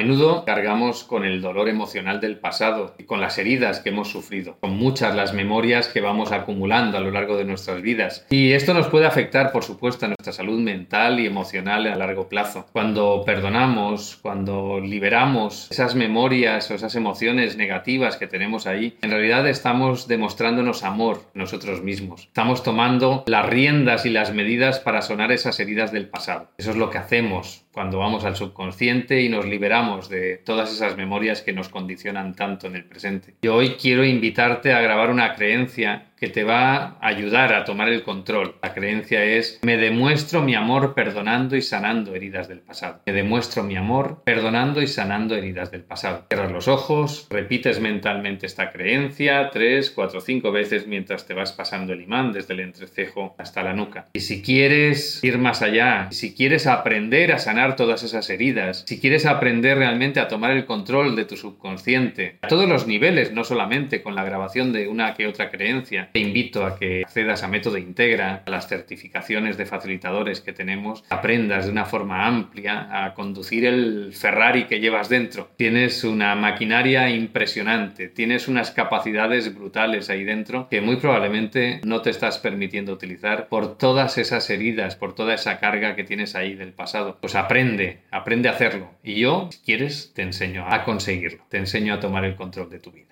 menudo cargamos con el dolor emocional del pasado y con las heridas que hemos sufrido, con muchas las memorias que vamos acumulando a lo largo de nuestras vidas. Y esto nos puede afectar, por supuesto, a nuestra salud mental y emocional a largo plazo. Cuando perdonamos, cuando liberamos esas memorias o esas emociones negativas que tenemos ahí, en realidad estamos demostrándonos amor nosotros mismos. Estamos tomando las riendas y las medidas para sonar esas heridas del pasado. Eso es lo que hacemos cuando vamos al subconsciente y nos liberamos de todas esas memorias que nos condicionan tanto en el presente. Y hoy quiero invitarte a grabar una creencia que te va a ayudar a tomar el control. La creencia es, me demuestro mi amor perdonando y sanando heridas del pasado. Me demuestro mi amor perdonando y sanando heridas del pasado. Cierras los ojos, repites mentalmente esta creencia tres, cuatro, cinco veces mientras te vas pasando el imán desde el entrecejo hasta la nuca. Y si quieres ir más allá, si quieres aprender a sanar todas esas heridas, si quieres aprender realmente a tomar el control de tu subconsciente, a todos los niveles, no solamente con la grabación de una que otra creencia, te invito a que accedas a Método Integra, a las certificaciones de facilitadores que tenemos, aprendas de una forma amplia a conducir el Ferrari que llevas dentro. Tienes una maquinaria impresionante, tienes unas capacidades brutales ahí dentro que muy probablemente no te estás permitiendo utilizar por todas esas heridas, por toda esa carga que tienes ahí del pasado. Pues aprende, aprende a hacerlo. Y yo, si quieres, te enseño a conseguirlo, te enseño a tomar el control de tu vida.